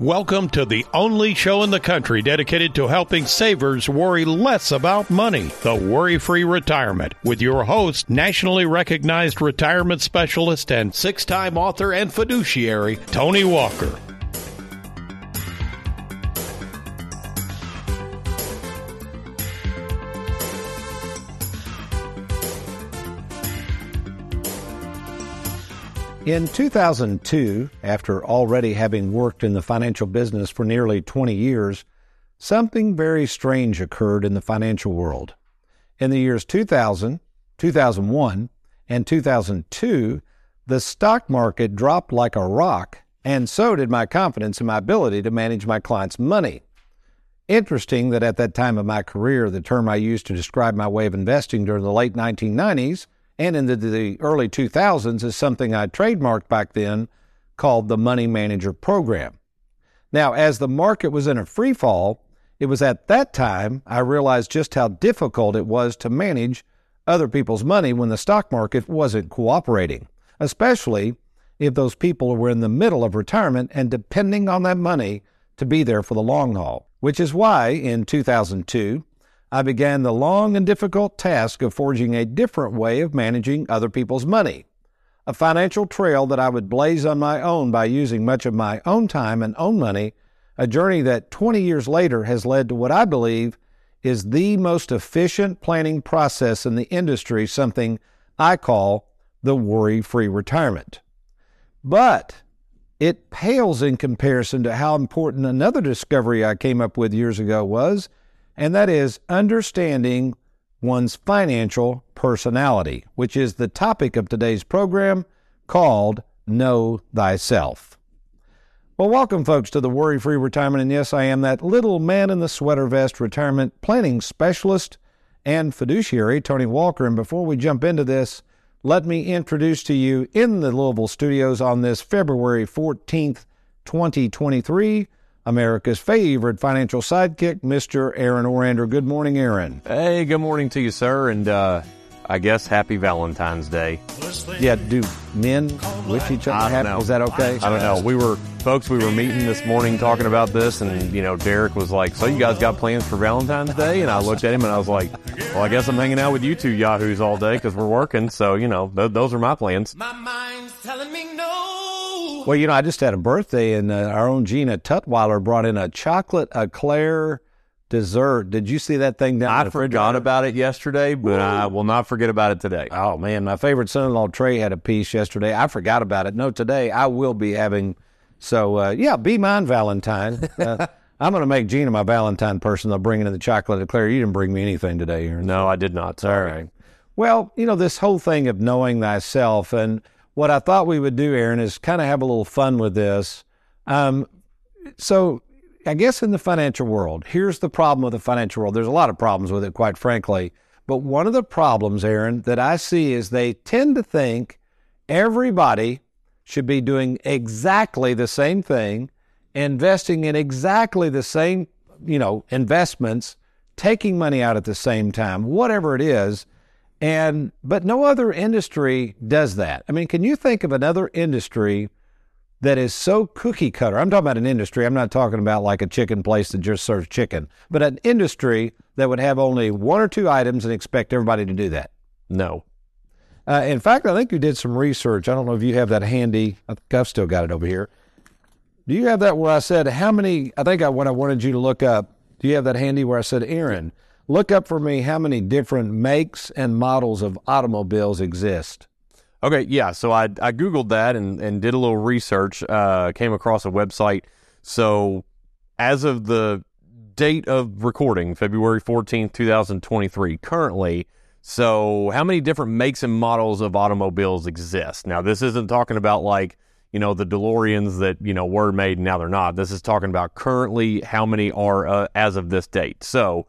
Welcome to the only show in the country dedicated to helping savers worry less about money, the Worry Free Retirement, with your host, nationally recognized retirement specialist and six time author and fiduciary, Tony Walker. In 2002, after already having worked in the financial business for nearly 20 years, something very strange occurred in the financial world. In the years 2000, 2001, and 2002, the stock market dropped like a rock, and so did my confidence in my ability to manage my clients' money. Interesting that at that time of my career, the term I used to describe my way of investing during the late 1990s and into the early 2000s is something I trademarked back then called the Money Manager Program. Now, as the market was in a free fall, it was at that time I realized just how difficult it was to manage other people's money when the stock market wasn't cooperating, especially if those people were in the middle of retirement and depending on that money to be there for the long haul. Which is why in 2002, I began the long and difficult task of forging a different way of managing other people's money, a financial trail that I would blaze on my own by using much of my own time and own money, a journey that 20 years later has led to what I believe is the most efficient planning process in the industry, something I call the worry free retirement. But it pales in comparison to how important another discovery I came up with years ago was and that is understanding one's financial personality, which is the topic of today's program called Know Thyself. Well, welcome, folks, to the Worry Free Retirement. And yes, I am that little man in the sweater vest retirement planning specialist and fiduciary, Tony Walker. And before we jump into this, let me introduce to you in the Louisville studios on this February 14th, 2023 America's favorite financial sidekick, Mr. Aaron Orender. Good morning, Aaron. Hey, good morning to you, sir, and uh, I guess happy Valentine's Day. Yeah, do men wish each other happy? Is that okay? I don't know. We were, folks, we were meeting this morning talking about this, and, you know, Derek was like, So you guys got plans for Valentine's Day? And I looked at him and I was like, Well, I guess I'm hanging out with you two yahoos all day because we're working. So, you know, th- those are my plans. My Well, you know, I just had a birthday, and uh, our own Gina Tutwiler brought in a chocolate eclair dessert. Did you see that thing down? I forgot about it yesterday, but. I will not forget about it today. Oh man, my favorite son-in-law Trey had a piece yesterday. I forgot about it. No, today I will be having. So uh, yeah, be mine, Valentine. Uh, I'm going to make Gina my Valentine person. They'll bring in the chocolate eclair. You didn't bring me anything today. No, I did not. Sorry. All right. Well, you know this whole thing of knowing thyself and what I thought we would do, Aaron, is kind of have a little fun with this. Um, so, I guess in the financial world, here's the problem with the financial world. There's a lot of problems with it, quite frankly. But one of the problems, Aaron, that I see is they tend to think everybody should be doing exactly the same thing, investing in exactly the same, you know, investments, taking money out at the same time, whatever it is. And but no other industry does that. I mean, can you think of another industry that is so cookie cutter? I'm talking about an industry. I'm not talking about like a chicken place that just serves chicken, but an industry that would have only one or two items and expect everybody to do that. No. Uh, in fact, I think you did some research. I don't know if you have that handy. I think I've still got it over here. Do you have that where I said how many? I think I what I wanted you to look up. Do you have that handy where I said, Aaron? Look up for me how many different makes and models of automobiles exist. Okay, yeah. So I I googled that and and did a little research. Uh, came across a website. So as of the date of recording, February fourteenth, two thousand twenty three, currently. So how many different makes and models of automobiles exist? Now this isn't talking about like you know the DeLoreans that you know were made and now they're not. This is talking about currently how many are uh, as of this date. So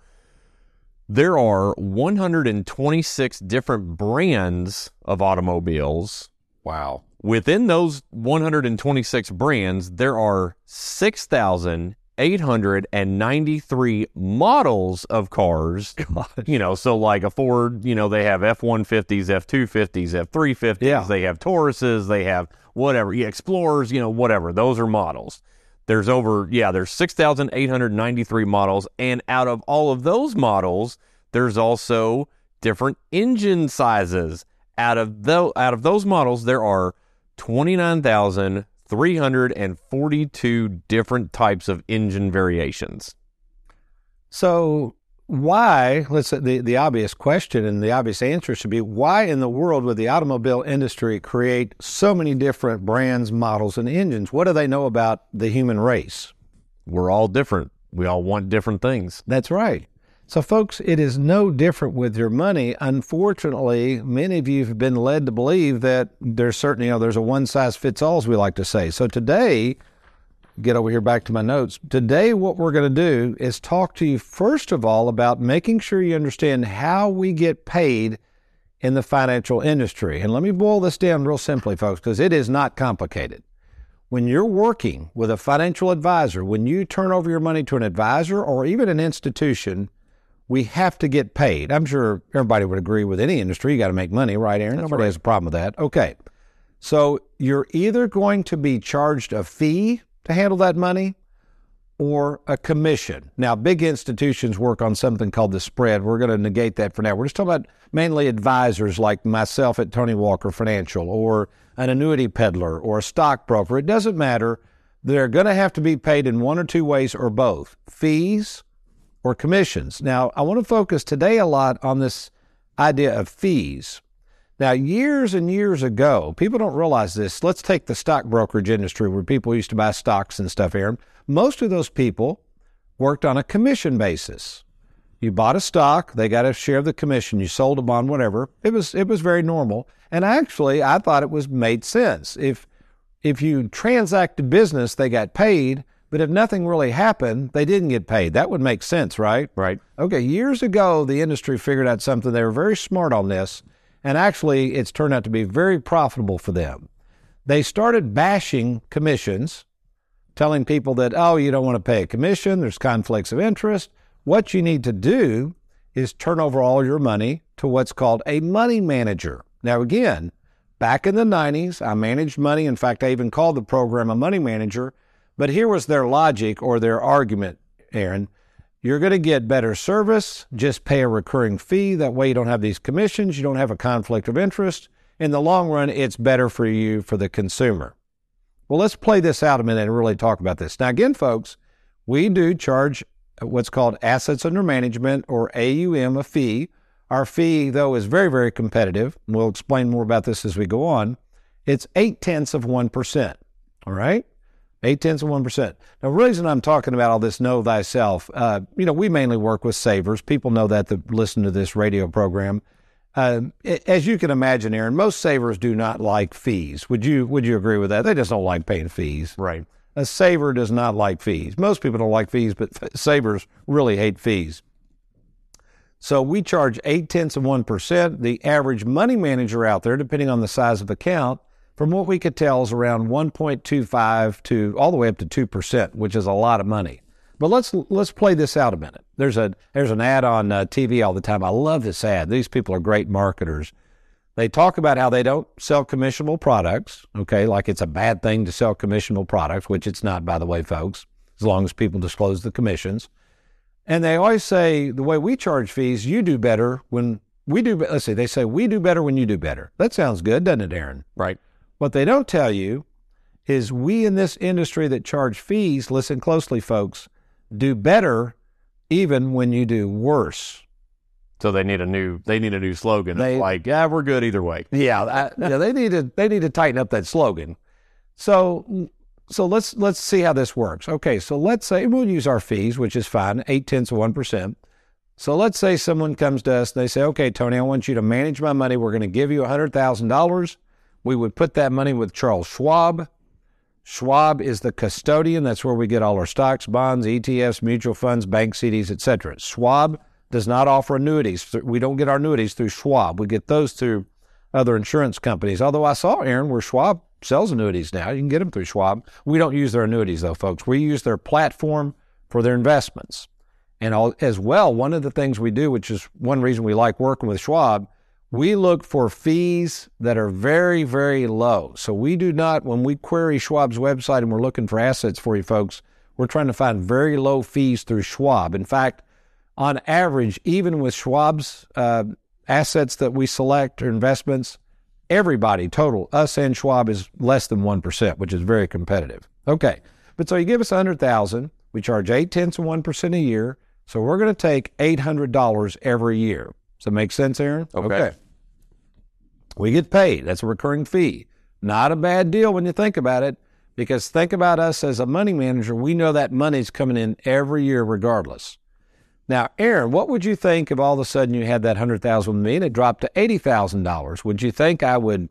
there are 126 different brands of automobiles. Wow. Within those 126 brands, there are 6,893 models of cars. You know, so like a Ford, you know, they have F 150s, F 250s, F 350s, Yeah. they have Tauruses, they have whatever, yeah, Explorers, you know, whatever. Those are models. There's over, yeah, there's 6,893 models. And out of all of those models, there's also different engine sizes. Out of, tho- out of those models, there are 29,342 different types of engine variations. So why? Let's say the the obvious question and the obvious answer should be why in the world would the automobile industry create so many different brands, models, and engines? What do they know about the human race? We're all different. We all want different things. That's right. So, folks, it is no different with your money. Unfortunately, many of you have been led to believe that there's certainly, you know, there's a one size fits all, as we like to say. So, today, get over here back to my notes. Today, what we're going to do is talk to you, first of all, about making sure you understand how we get paid in the financial industry. And let me boil this down real simply, folks, because it is not complicated. When you're working with a financial advisor, when you turn over your money to an advisor or even an institution, we have to get paid. I'm sure everybody would agree with any industry. You got to make money, right, Aaron? Nobody has a problem with that. Okay. So you're either going to be charged a fee to handle that money or a commission. Now, big institutions work on something called the spread. We're going to negate that for now. We're just talking about mainly advisors like myself at Tony Walker Financial or an annuity peddler or a stockbroker. It doesn't matter. They're going to have to be paid in one or two ways or both fees or commissions. Now, I want to focus today a lot on this idea of fees. Now, years and years ago, people don't realize this. Let's take the stock brokerage industry where people used to buy stocks and stuff, Aaron. Most of those people worked on a commission basis. You bought a stock, they got a share of the commission, you sold a bond, whatever. It was it was very normal. And actually I thought it was made sense. If if you transacted business, they got paid, but if nothing really happened, they didn't get paid. That would make sense, right? Right. Okay, years ago, the industry figured out something. They were very smart on this, and actually, it's turned out to be very profitable for them. They started bashing commissions, telling people that, oh, you don't want to pay a commission, there's conflicts of interest. What you need to do is turn over all your money to what's called a money manager. Now, again, back in the 90s, I managed money. In fact, I even called the program a money manager. But here was their logic or their argument, Aaron. You're going to get better service, just pay a recurring fee. That way you don't have these commissions, you don't have a conflict of interest. In the long run, it's better for you, for the consumer. Well, let's play this out a minute and really talk about this. Now, again, folks, we do charge uh, what's called assets under management or AUM, a fee. Our fee, though, is very, very competitive. We'll explain more about this as we go on. It's eight tenths of 1%. All right? Eight tenths of 1%. Now, the reason I'm talking about all this know thyself, uh, you know, we mainly work with savers. People know that that listen to this radio program. Uh, as you can imagine, Aaron, most savers do not like fees. Would you Would you agree with that? They just don't like paying fees. Right. A saver does not like fees. Most people don't like fees, but savers really hate fees. So we charge eight tenths of one percent. The average money manager out there, depending on the size of the account, from what we could tell, is around 1.25 to all the way up to two percent, which is a lot of money. But let's let's play this out a minute. There's a there's an ad on uh, TV all the time. I love this ad. These people are great marketers. They talk about how they don't sell commissionable products. Okay, like it's a bad thing to sell commissionable products, which it's not, by the way, folks. As long as people disclose the commissions. And they always say the way we charge fees, you do better when we do. Let's see, they say we do better when you do better. That sounds good, doesn't it, Aaron? Right. What they don't tell you is we in this industry that charge fees, listen closely, folks, do better even when you do worse. So they need a new they need a new slogan. They- It's like, yeah, we're good either way. Yeah, I, yeah, they need to they need to tighten up that slogan. So so let's let's see how this works. Okay, so let's say we'll use our fees, which is fine, eight tenths of one percent. So let's say someone comes to us and they say, "Okay, Tony, I want you to manage my money. We're going to give you hundred thousand dollars. We would put that money with Charles Schwab. Schwab is the custodian. That's where we get all our stocks, bonds, ETFs, mutual funds, bank CDs, etc. Schwab does not offer annuities. We don't get our annuities through Schwab. We get those through other insurance companies. Although I saw Aaron where Schwab sells annuities now. You can get them through Schwab. We don't use their annuities though, folks. We use their platform for their investments. And all, as well, one of the things we do, which is one reason we like working with Schwab, we look for fees that are very, very low. So we do not, when we query Schwab's website and we're looking for assets for you folks, we're trying to find very low fees through Schwab. In fact, on average, even with Schwab's uh, assets that we select or investments, everybody total, us and Schwab, is less than 1%, which is very competitive. Okay. But so you give us 100000 we charge 8 tenths of 1% a year. So we're going to take $800 every year. Does that make sense, Aaron? Okay. okay. We get paid. That's a recurring fee. Not a bad deal when you think about it, because think about us as a money manager. We know that money's coming in every year regardless. Now, Aaron, what would you think if all of a sudden you had that hundred thousand with me and it dropped to eighty thousand dollars? Would you think I would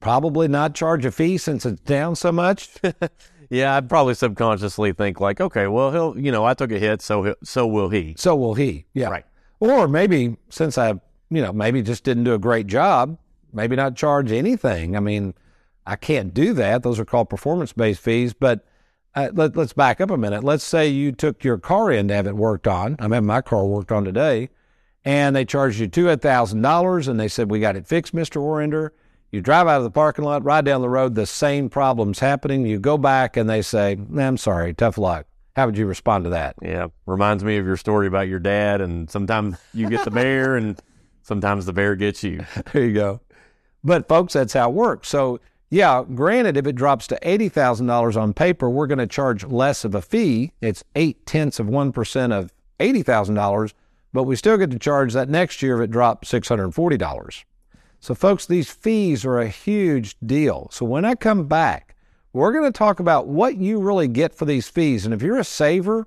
probably not charge a fee since it's down so much? yeah, I'd probably subconsciously think like, okay, well, he'll, you know, I took a hit, so so will he. So will he. Yeah. Right. Or maybe since I, you know, maybe just didn't do a great job, maybe not charge anything. I mean, I can't do that. Those are called performance-based fees, but uh, let, us back up a minute. Let's say you took your car in to have it worked on. I'm having my car worked on today, and they charged you two thousand dollars, and they said we got it fixed, Mister Orender. You drive out of the parking lot, ride down the road, the same problem's happening. You go back, and they say, nah, "I'm sorry, tough luck." How would you respond to that? Yeah, reminds me of your story about your dad, and sometimes you get the bear, and sometimes the bear gets you. there you go. But folks, that's how it works. So yeah, granted, if it drops to $80,000 on paper, we're going to charge less of a fee. It's eight tenths of 1% of $80,000, but we still get to charge that next year if it drops $640. So, folks, these fees are a huge deal. So, when I come back, we're going to talk about what you really get for these fees. And if you're a saver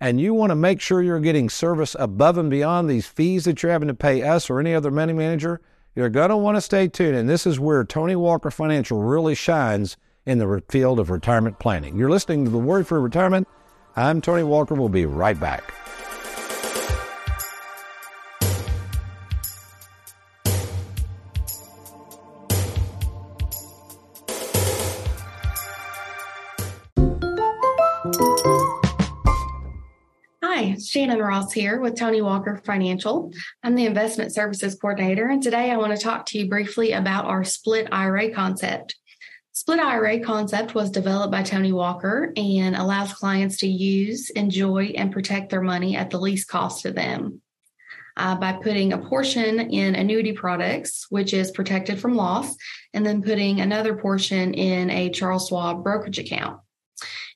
and you want to make sure you're getting service above and beyond these fees that you're having to pay us or any other money manager, you're going to want to stay tuned, and this is where Tony Walker Financial really shines in the field of retirement planning. You're listening to the Worry Free Retirement. I'm Tony Walker. We'll be right back. Shannon Ross here with Tony Walker Financial. I'm the investment services coordinator, and today I want to talk to you briefly about our split IRA concept. Split IRA concept was developed by Tony Walker and allows clients to use, enjoy, and protect their money at the least cost to them. Uh, by putting a portion in annuity products, which is protected from loss, and then putting another portion in a Charles Schwab brokerage account.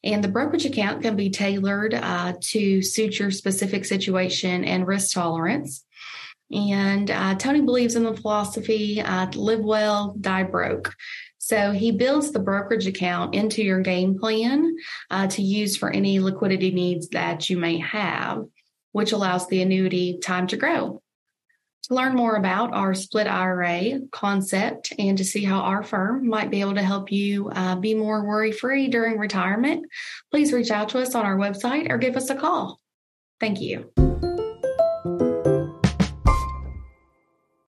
And the brokerage account can be tailored uh, to suit your specific situation and risk tolerance. And uh, Tony believes in the philosophy uh, live well, die broke. So he builds the brokerage account into your game plan uh, to use for any liquidity needs that you may have, which allows the annuity time to grow. To learn more about our split IRA concept and to see how our firm might be able to help you uh, be more worry free during retirement, please reach out to us on our website or give us a call. Thank you.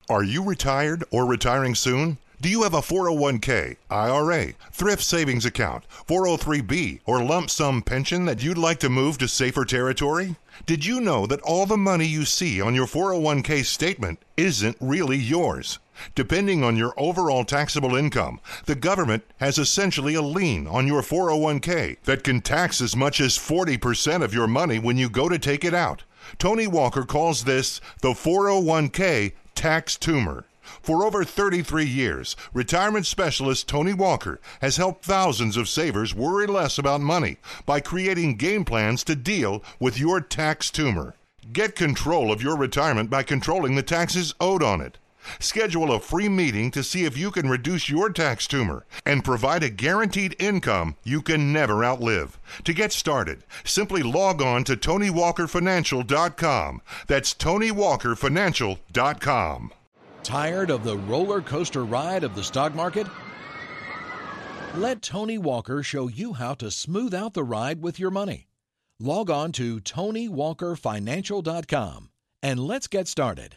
Are you retired or retiring soon? Do you have a 401k, IRA, thrift savings account, 403b, or lump sum pension that you'd like to move to safer territory? Did you know that all the money you see on your 401k statement isn't really yours? Depending on your overall taxable income, the government has essentially a lien on your 401k that can tax as much as 40% of your money when you go to take it out. Tony Walker calls this the 401k tax tumor. For over 33 years, retirement specialist Tony Walker has helped thousands of savers worry less about money by creating game plans to deal with your tax tumor. Get control of your retirement by controlling the taxes owed on it. Schedule a free meeting to see if you can reduce your tax tumor and provide a guaranteed income you can never outlive. To get started, simply log on to TonyWalkerFinancial.com. That's TonyWalkerFinancial.com. Tired of the roller coaster ride of the stock market? Let Tony Walker show you how to smooth out the ride with your money. Log on to TonyWalkerFinancial.com and let's get started.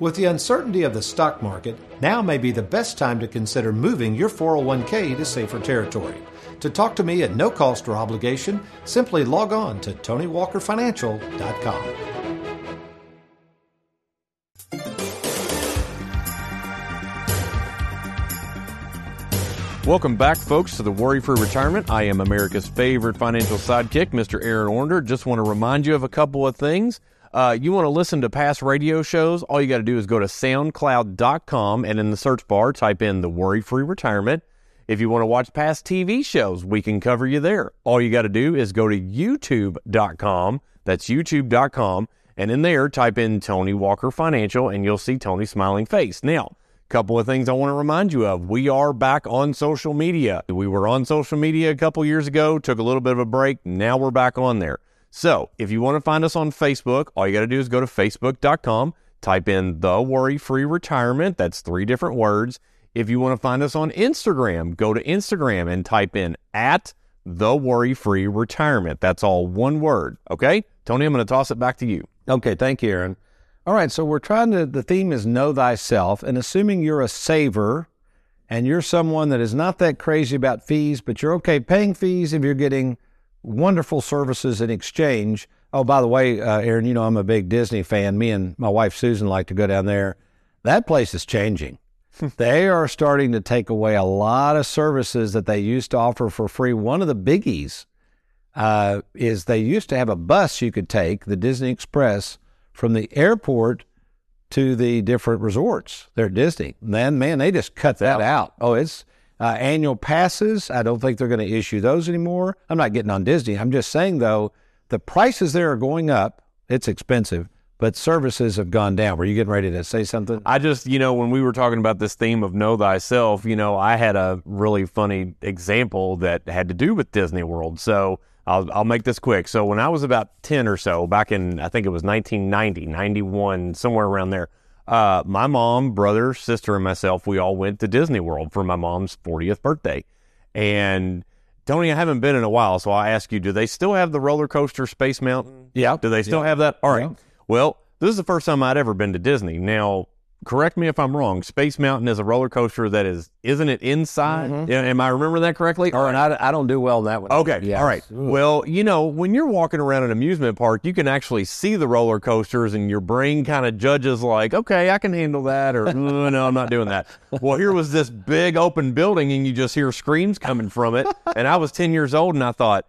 With the uncertainty of the stock market, now may be the best time to consider moving your 401k to safer territory. To talk to me at no cost or obligation, simply log on to TonyWalkerFinancial.com. Welcome back, folks, to the Worry Free Retirement. I am America's favorite financial sidekick, Mr. Aaron Orender. Just want to remind you of a couple of things. Uh, you want to listen to past radio shows? All you got to do is go to soundcloud.com and in the search bar type in the Worry Free Retirement. If you want to watch past TV shows, we can cover you there. All you got to do is go to youtube.com. That's youtube.com. And in there, type in Tony Walker Financial and you'll see Tony's smiling face. Now, couple of things I want to remind you of. We are back on social media. We were on social media a couple years ago, took a little bit of a break. Now we're back on there. So if you want to find us on Facebook, all you got to do is go to facebook.com, type in the worry free retirement. That's three different words. If you want to find us on Instagram, go to Instagram and type in at the worry free retirement. That's all one word. Okay. Tony, I'm going to toss it back to you. Okay. Thank you, Aaron. All right. So we're trying to, the theme is know thyself. And assuming you're a saver and you're someone that is not that crazy about fees, but you're okay paying fees if you're getting wonderful services in exchange. Oh, by the way, uh, Aaron, you know I'm a big Disney fan. Me and my wife Susan like to go down there. That place is changing. they are starting to take away a lot of services that they used to offer for free. One of the biggies uh, is they used to have a bus you could take, the Disney Express, from the airport to the different resorts. They're Disney. then, man, they just cut that out. Oh, it's uh, annual passes, I don't think they're going to issue those anymore. I'm not getting on Disney. I'm just saying, though, the prices there are going up. It's expensive, but services have gone down. Were you getting ready to say something? I just, you know, when we were talking about this theme of know thyself, you know, I had a really funny example that had to do with Disney World. So I'll, I'll make this quick. So when I was about 10 or so, back in, I think it was 1990, 91, somewhere around there, uh, my mom, brother, sister, and myself, we all went to Disney World for my mom's 40th birthday. And Tony, I haven't been in a while, so I ask you, do they still have the roller coaster Space Mountain? Yeah. Do they still yeah. have that? All right. Yeah. Well, this is the first time I'd ever been to Disney. Now, correct me if I'm wrong. Space Mountain is a roller coaster that is, isn't it inside? Mm-hmm. Am I remembering that correctly? All right. I, I don't do well in that one. Okay. Yes. All right. Ooh. Well, you know, when you're walking around an amusement park, you can actually see the roller coasters and your brain kind of judges like, okay, I can handle that or oh, no, I'm not doing that. well, here was this big open building and you just hear screams coming from it. And I was 10 years old and I thought,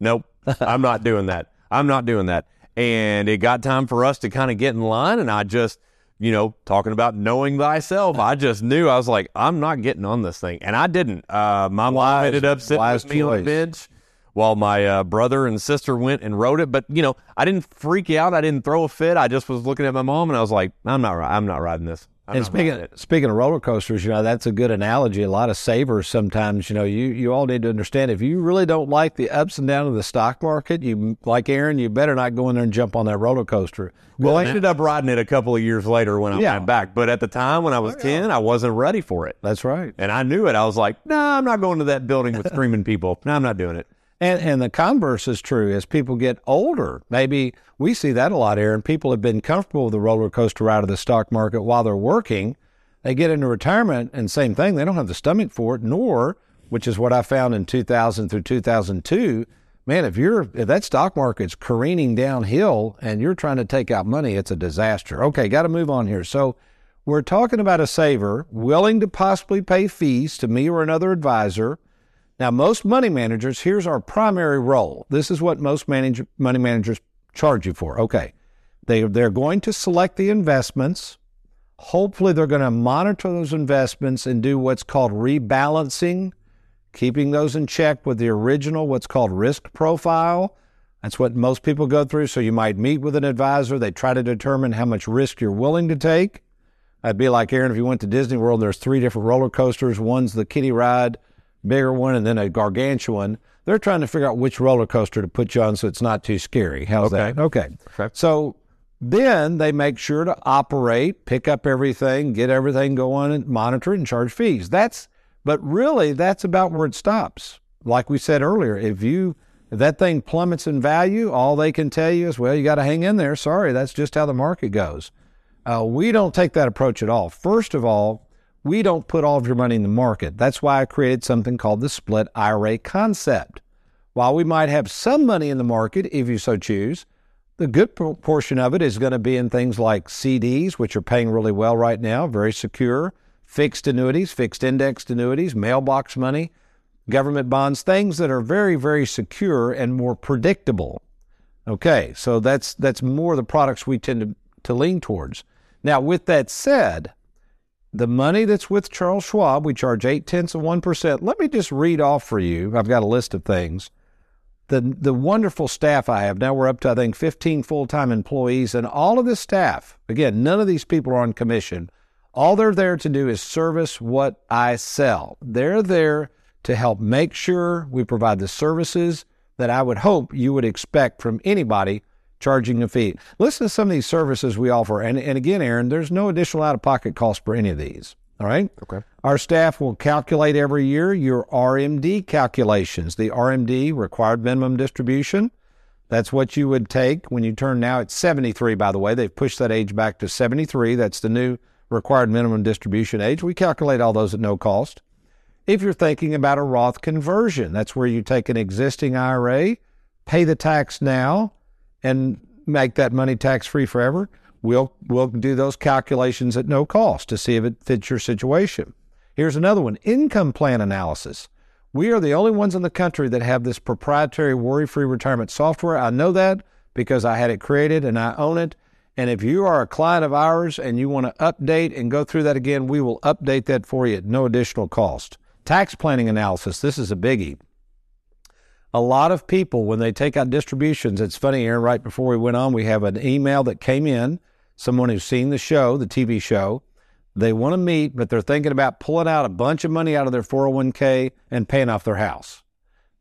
nope, I'm not doing that. I'm not doing that. And it got time for us to kind of get in line and I just – you know, talking about knowing thyself, I just knew I was like, I'm not getting on this thing, and I didn't. Uh, my wise, mom ended up sitting with me choice. on the bench while my uh, brother and sister went and rode it. But you know, I didn't freak out. I didn't throw a fit. I just was looking at my mom, and I was like, I'm not. I'm not riding this. I'm and speaking speaking of roller coasters, you know that's a good analogy. A lot of savers sometimes, you know, you you all need to understand if you really don't like the ups and downs of the stock market, you like Aaron, you better not go in there and jump on that roller coaster. Well, I ended up riding it a couple of years later when I yeah. went back, but at the time when I was oh, ten, I wasn't ready for it. That's right, and I knew it. I was like, No, nah, I'm not going to that building with screaming people. No, I'm not doing it. And, and the converse is true as people get older. Maybe we see that a lot, Aaron. People have been comfortable with the roller coaster ride of the stock market while they're working they get into retirement and same thing, they don't have the stomach for it, nor, which is what I found in 2000 through 2002, man, if you're if that stock market's careening downhill and you're trying to take out money, it's a disaster. Okay, got to move on here. So we're talking about a saver willing to possibly pay fees to me or another advisor. Now, most money managers, here's our primary role. This is what most manage, money managers charge you for. Okay. They, they're going to select the investments Hopefully, they're going to monitor those investments and do what's called rebalancing, keeping those in check with the original, what's called risk profile. That's what most people go through. So you might meet with an advisor. They try to determine how much risk you're willing to take. I'd be like Aaron if you went to Disney World. There's three different roller coasters. One's the kiddie ride, bigger one, and then a gargantuan. They're trying to figure out which roller coaster to put you on so it's not too scary. How's Okay. that? Okay. Okay. So then they make sure to operate, pick up everything, get everything going, and monitor and charge fees. That's, but really, that's about where it stops. Like we said earlier, if you if that thing plummets in value, all they can tell you is, well, you got to hang in there. Sorry, that's just how the market goes. Uh, we don't take that approach at all. First of all, we don't put all of your money in the market. That's why I created something called the split IRA concept. While we might have some money in the market, if you so choose, the good portion of it is going to be in things like CDs, which are paying really well right now, very secure, fixed annuities, fixed indexed annuities, mailbox money, government bonds, things that are very, very secure and more predictable. Okay, so that's that's more the products we tend to, to lean towards. Now, with that said, the money that's with Charles Schwab, we charge eight tenths of one percent. Let me just read off for you. I've got a list of things. The the wonderful staff I have now. We're up to I think fifteen full time employees, and all of this staff. Again, none of these people are on commission. All they're there to do is service what I sell. They're there to help make sure we provide the services that I would hope you would expect from anybody charging a fee. Listen to some of these services we offer. And, and again, Aaron, there's no additional out of pocket cost for any of these. All right? Okay. Our staff will calculate every year your RMD calculations, the RMD required minimum distribution. That's what you would take when you turn now it's 73, by the way. They've pushed that age back to 73. That's the new required minimum distribution age. We calculate all those at no cost. If you're thinking about a Roth conversion, that's where you take an existing IRA, pay the tax now, and make that money tax free forever. We'll we'll do those calculations at no cost to see if it fits your situation. Here's another one: income plan analysis. We are the only ones in the country that have this proprietary worry-free retirement software. I know that because I had it created and I own it. And if you are a client of ours and you want to update and go through that again, we will update that for you at no additional cost. Tax planning analysis. This is a biggie. A lot of people, when they take out distributions, it's funny, Aaron, right before we went on, we have an email that came in, someone who's seen the show, the TV show. They want to meet, but they're thinking about pulling out a bunch of money out of their 401k and paying off their house.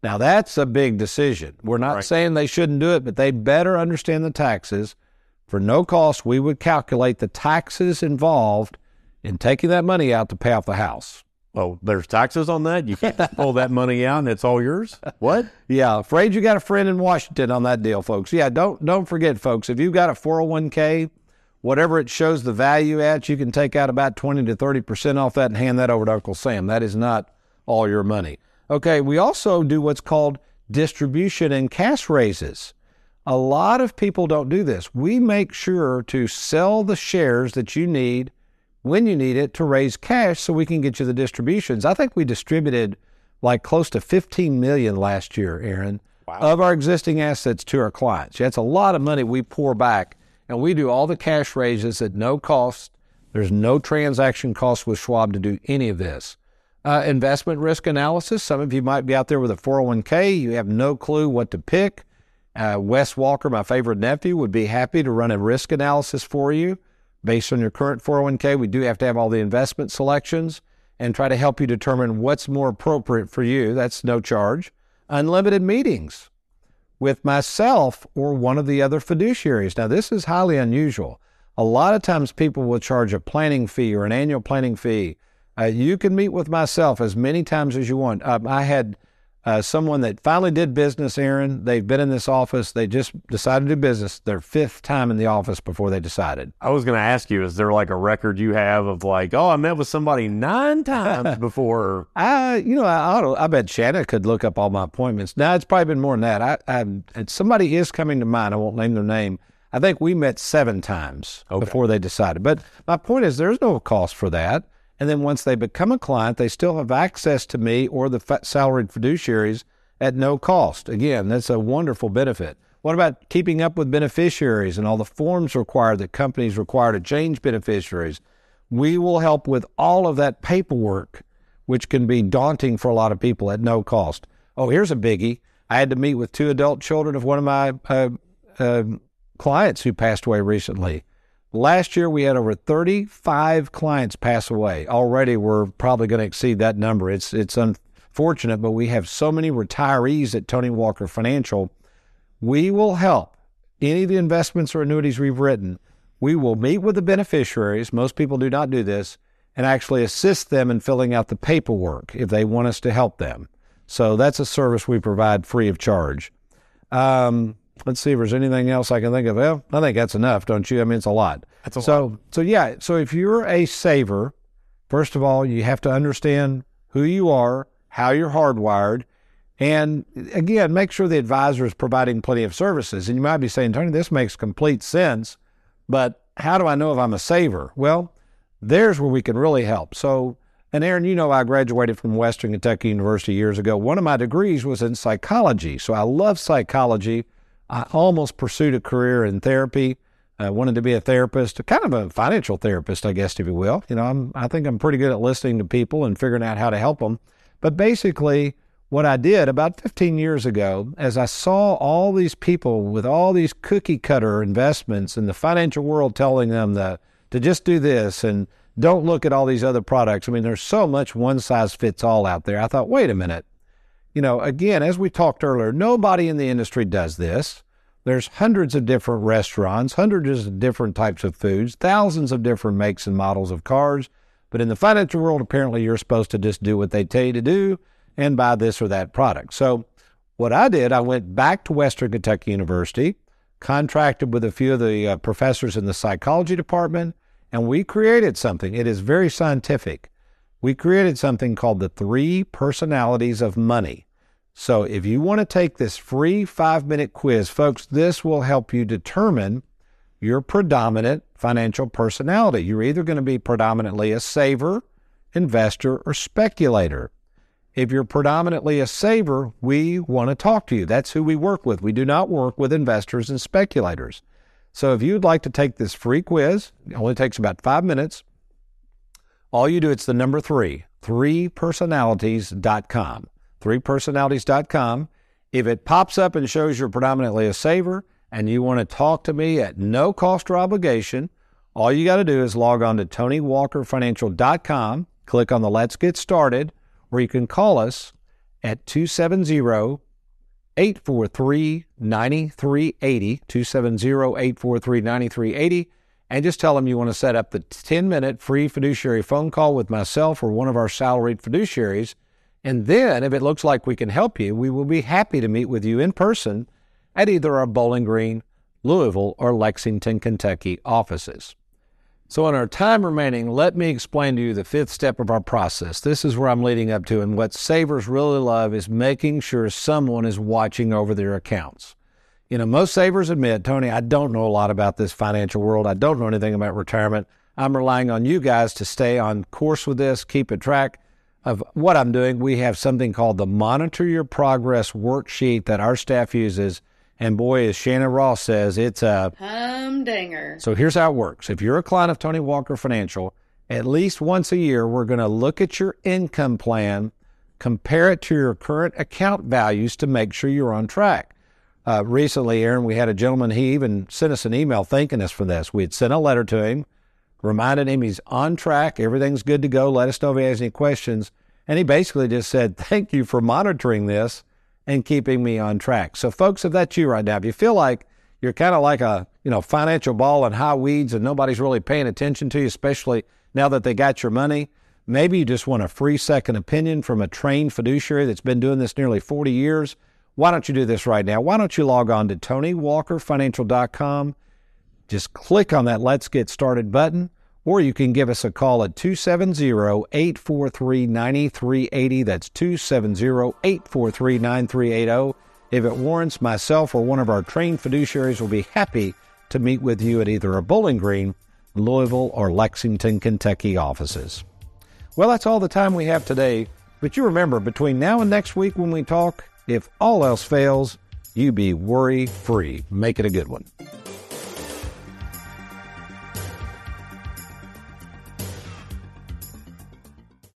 Now, that's a big decision. We're not Right. saying they shouldn't do it, but they better understand the taxes. For no cost, we would calculate the taxes involved in taking that money out to pay off the house. Oh, there's taxes on that. You can't pull that money out and it's all yours. What? Yeah, afraid you got a friend in Washington on that deal, folks. Yeah, don't don't forget, folks. If you've got a 401k, whatever it shows the value at, you can take out about 20 to 30 percent off that and hand that over to Uncle Sam. That is not all your money. Okay, we also do what's called distribution and cash raises. A lot of people don't do this. We make sure to sell the shares that you need when you need it to raise cash so we can get you the distributions. I think we distributed like close to 15 million last year, Aaron, of our existing assets to our clients. That's a lot of money we pour back, and we do all the cash raises at no cost. There's no transaction cost with Schwab to do any of this. Uh, investment risk analysis. Some of you might be out there with a 401k. You have no clue what to pick. Uh, Wes Walker, my favorite nephew, would be happy to run a risk analysis for you based on your current 401k. We do have to have all the investment selections and try to help you determine what's more appropriate for you. That's no charge. Unlimited meetings with myself or one of the other fiduciaries. Now, this is highly unusual. A lot of times people will charge a planning fee or an annual planning fee. Uh, you can meet with myself as many times as you want. Um, I had uh, someone that finally did business, Aaron. They've been in this office. They just decided to do business their fifth time in the office before they decided. I was going to ask you, is there like a record you have of like, oh, I met with somebody nine times before? I, you know, I, I, I bet Shanna could look up all my appointments. Now it's probably been more than that. I, I, somebody is coming to mind. I won't name their name. I think we met seven times before they decided. But my point is, there's no cost for that. And then once they become a client, they still have access to me or the fa- salaried fiduciaries at no cost. Again, that's a wonderful benefit. What about keeping up with beneficiaries and all the forms required that companies require to change beneficiaries? We will help with all of that paperwork, which can be daunting for a lot of people at no cost. Oh, here's a biggie. I had to meet with two adult children of one of my uh, uh, clients who passed away recently. Last year, we had over 35 clients pass away. Already, we're probably going to exceed that number. It's it's unfortunate, but we have so many retirees at Tony Walker Financial. We will help any of the investments or annuities we've written. We will meet with the beneficiaries. Most people do not do this, and actually assist them in filling out the paperwork if they want us to help them. So that's a service we provide free of charge. Um, let's see if there's anything else I can think of. Well, I think that's enough, don't you? I mean, it's a lot. That's a so, lot. So yeah. So if you're a saver, first of all, you have to understand who you are, how you're hardwired, and again, make sure the advisor is providing plenty of services. And you might be saying, Tony, this makes complete sense, but how do I know if I'm a saver? Well, there's where we can really help. So and Aaron, you know, I graduated from Western Kentucky University years ago. One of my degrees was in psychology. So I love psychology. I almost pursued a career in therapy. I wanted to be a therapist, kind of a financial therapist, I guess, if you will. You know, I'm, I think I'm pretty good at listening to people and figuring out how to help them. But basically, what I did about 15 years ago, as I saw all these people with all these cookie cutter investments in the financial world telling them that to just do this and don't look at all these other products. I mean, there's so much one size fits all out there. I thought, wait a minute. You know, again, as we talked earlier, nobody in the industry does this. There's hundreds of different restaurants, hundreds of different types of foods, thousands of different makes and models of cars. But in the financial world, apparently you're supposed to just do what they tell you to do and buy this or that product. So what I did, I went back to Western Kentucky University, contracted with a few of the uh, professors in the psychology department, and we created something. It is very scientific. We created something called the three personalities of money. So if you want to take this free five minute quiz, folks, this will help you determine your predominant financial personality. You're either going to be predominantly a saver, investor, or speculator. If you're predominantly a saver, we want to talk to you. That's who we work with. We do not work with investors and speculators. So if you'd like to take this free quiz, it only takes about five minutes. All you do, it's the number three, threepersonalities.com. Threepersonalities.com. If it pops up and shows you're predominantly a saver and you want to talk to me at no cost or obligation, all you got to do is log on to TonyWalkerFinancial.com, click on the Let's Get Started, or you can call us at 270 843 9380, 270 843 9380, and just tell them you want to set up the 10 minute free fiduciary phone call with myself or one of our salaried fiduciaries. And then, if it looks like we can help you, we will be happy to meet with you in person at either our Bowling Green, Louisville, or Lexington, Kentucky offices. So, in our time remaining, let me explain to you the fifth step of our process. This is where I'm leading up to, and what savers really love is making sure someone is watching over their accounts. You know, most savers admit, Tony, I don't know a lot about this financial world. I don't know anything about retirement. I'm relying on you guys to stay on course with this, keep a track of what I'm doing. We have something called the Monitor Your Progress worksheet that our staff uses and boy, as Shannon Ross says, it's a humdinger. So here's how it works. If you're a client of Tony Walker Financial, at least once a year, we're going to look at your income plan, compare it to your current account values to make sure you're on track. Uh, recently, Aaron, we had a gentleman, he even sent us an email thanking us for this. We had sent a letter to him, reminded him he's on track, everything's good to go, let us know if he has any questions. And he basically just said, Thank you for monitoring this and keeping me on track. So, folks, if that's you right now, if you feel like you're kind of like a you know financial ball in high weeds and nobody's really paying attention to you, especially now that they got your money, maybe you just want a free second opinion from a trained fiduciary that's been doing this nearly 40 years. Why don't you do this right now? Why don't you log on to TonyWalkerFinancial.com? Just click on that Let's Get Started button or you can give us a call at 270-843-9380. That's 270-843-9380. If it warrants, myself or one of our trained fiduciaries will be happy to meet with you at either a Bowling Green, Louisville, or Lexington, Kentucky offices. Well, that's all the time we have today. But you remember, between now and next week when we talk, if all else fails, you be worry free. Make it a good one.